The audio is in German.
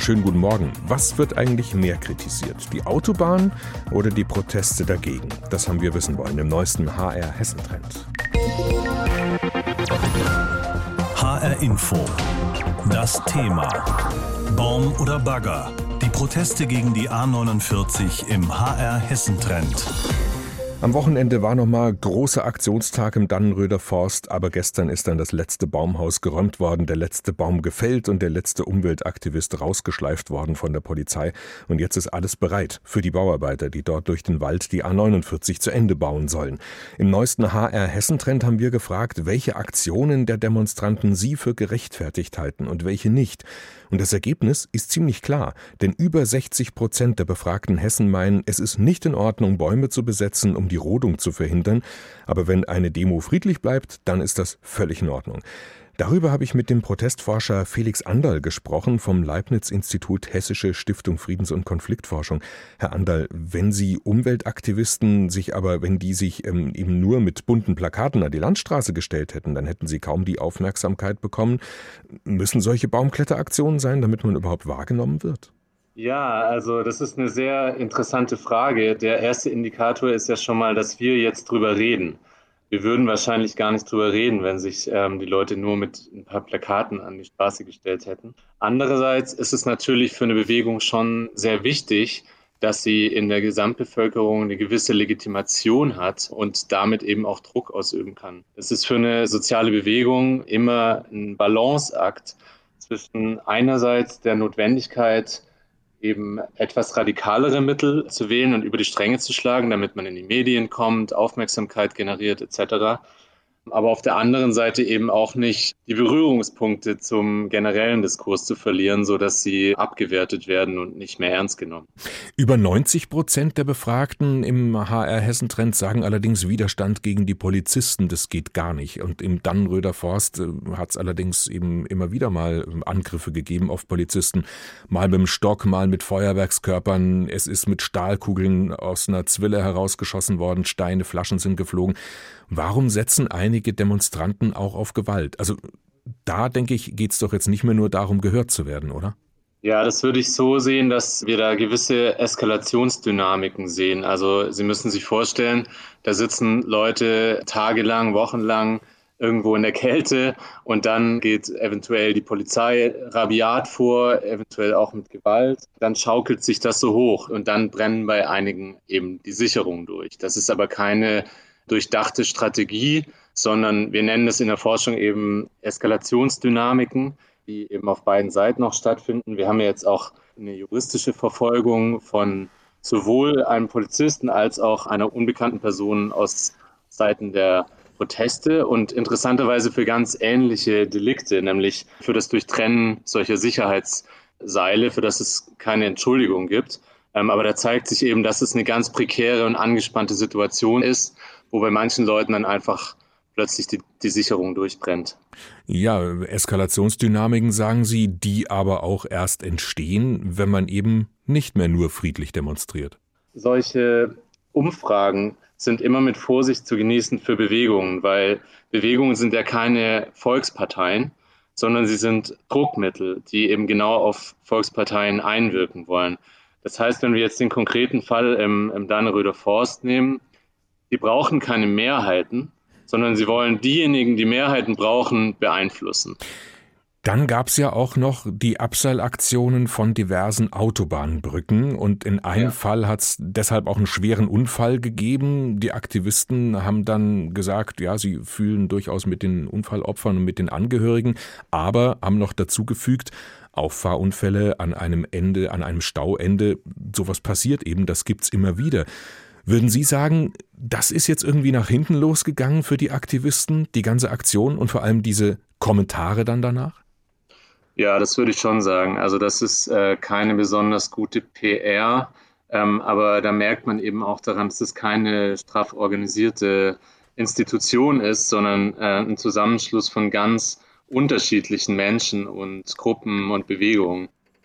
Schönen guten Morgen. Was wird eigentlich mehr kritisiert? Die Autobahn oder die Proteste dagegen? Das haben wir wissen wollen im neuesten HR Hessen-Trend. HR Info. Das Thema. Baum oder Bagger? Die Proteste gegen die A49 im HR Hessen-Trend. Am Wochenende war nochmal großer Aktionstag im Dannenröder Forst, aber gestern ist dann das letzte Baumhaus geräumt worden, der letzte Baum gefällt und der letzte Umweltaktivist rausgeschleift worden von der Polizei. Und jetzt ist alles bereit für die Bauarbeiter, die dort durch den Wald die A49 zu Ende bauen sollen. Im neuesten HR Hessentrend haben wir gefragt, welche Aktionen der Demonstranten sie für gerechtfertigt halten und welche nicht. Und das Ergebnis ist ziemlich klar, denn über 60 Prozent der befragten Hessen meinen, es ist nicht in Ordnung, Bäume zu besetzen, um die Rodung zu verhindern, aber wenn eine Demo friedlich bleibt, dann ist das völlig in Ordnung. Darüber habe ich mit dem Protestforscher Felix Anderl gesprochen vom Leibniz-Institut Hessische Stiftung Friedens- und Konfliktforschung. Herr Anderl, wenn Sie Umweltaktivisten sich aber, wenn die sich ähm, eben nur mit bunten Plakaten an die Landstraße gestellt hätten, dann hätten sie kaum die Aufmerksamkeit bekommen. Müssen solche Baumkletteraktionen sein, damit man überhaupt wahrgenommen wird? Ja, also das ist eine sehr interessante Frage. Der erste Indikator ist ja schon mal, dass wir jetzt drüber reden. Wir würden wahrscheinlich gar nicht drüber reden, wenn sich ähm, die Leute nur mit ein paar Plakaten an die Straße gestellt hätten. Andererseits ist es natürlich für eine Bewegung schon sehr wichtig, dass sie in der Gesamtbevölkerung eine gewisse Legitimation hat und damit eben auch Druck ausüben kann. Es ist für eine soziale Bewegung immer ein Balanceakt zwischen einerseits der Notwendigkeit, eben etwas radikalere Mittel zu wählen und über die Stränge zu schlagen, damit man in die Medien kommt, Aufmerksamkeit generiert etc aber auf der anderen Seite eben auch nicht die Berührungspunkte zum generellen Diskurs zu verlieren, sodass sie abgewertet werden und nicht mehr ernst genommen. Über 90 Prozent der Befragten im HR Hessen-Trend sagen allerdings Widerstand gegen die Polizisten. Das geht gar nicht. Und im Dannenröder Forst äh, hat es allerdings eben immer wieder mal Angriffe gegeben auf Polizisten. Mal mit dem Stock, mal mit Feuerwerkskörpern. Es ist mit Stahlkugeln aus einer Zwille herausgeschossen worden. Steine, Flaschen sind geflogen. Warum setzen einige Demonstranten auch auf Gewalt? Also da, denke ich, geht es doch jetzt nicht mehr nur darum, gehört zu werden, oder? Ja, das würde ich so sehen, dass wir da gewisse Eskalationsdynamiken sehen. Also Sie müssen sich vorstellen, da sitzen Leute tagelang, wochenlang irgendwo in der Kälte und dann geht eventuell die Polizei rabiat vor, eventuell auch mit Gewalt. Dann schaukelt sich das so hoch und dann brennen bei einigen eben die Sicherungen durch. Das ist aber keine durchdachte Strategie, sondern wir nennen es in der Forschung eben Eskalationsdynamiken, die eben auf beiden Seiten noch stattfinden. Wir haben jetzt auch eine juristische Verfolgung von sowohl einem Polizisten als auch einer unbekannten Person aus Seiten der Proteste und interessanterweise für ganz ähnliche Delikte, nämlich für das Durchtrennen solcher Sicherheitsseile, für das es keine Entschuldigung gibt. Ähm, aber da zeigt sich eben, dass es eine ganz prekäre und angespannte Situation ist wo bei manchen Leuten dann einfach plötzlich die, die Sicherung durchbrennt. Ja, Eskalationsdynamiken sagen Sie, die aber auch erst entstehen, wenn man eben nicht mehr nur friedlich demonstriert. Solche Umfragen sind immer mit Vorsicht zu genießen für Bewegungen, weil Bewegungen sind ja keine Volksparteien, sondern sie sind Druckmittel, die eben genau auf Volksparteien einwirken wollen. Das heißt, wenn wir jetzt den konkreten Fall im, im Danneröder Forst nehmen, die brauchen keine Mehrheiten, sondern sie wollen diejenigen, die Mehrheiten brauchen, beeinflussen. Dann gab es ja auch noch die Abseilaktionen von diversen Autobahnbrücken und in einem ja. Fall hat es deshalb auch einen schweren Unfall gegeben. Die Aktivisten haben dann gesagt, ja, sie fühlen durchaus mit den Unfallopfern und mit den Angehörigen, aber haben noch dazu gefügt, Auffahrunfälle an einem Ende, an einem Stauende, sowas passiert eben, das gibt's immer wieder. Würden Sie sagen, das ist jetzt irgendwie nach hinten losgegangen für die Aktivisten, die ganze Aktion und vor allem diese Kommentare dann danach? Ja, das würde ich schon sagen. Also das ist äh, keine besonders gute PR, ähm, aber da merkt man eben auch daran, dass es keine straff organisierte Institution ist, sondern äh, ein Zusammenschluss von ganz unterschiedlichen Menschen und Gruppen und Bewegungen.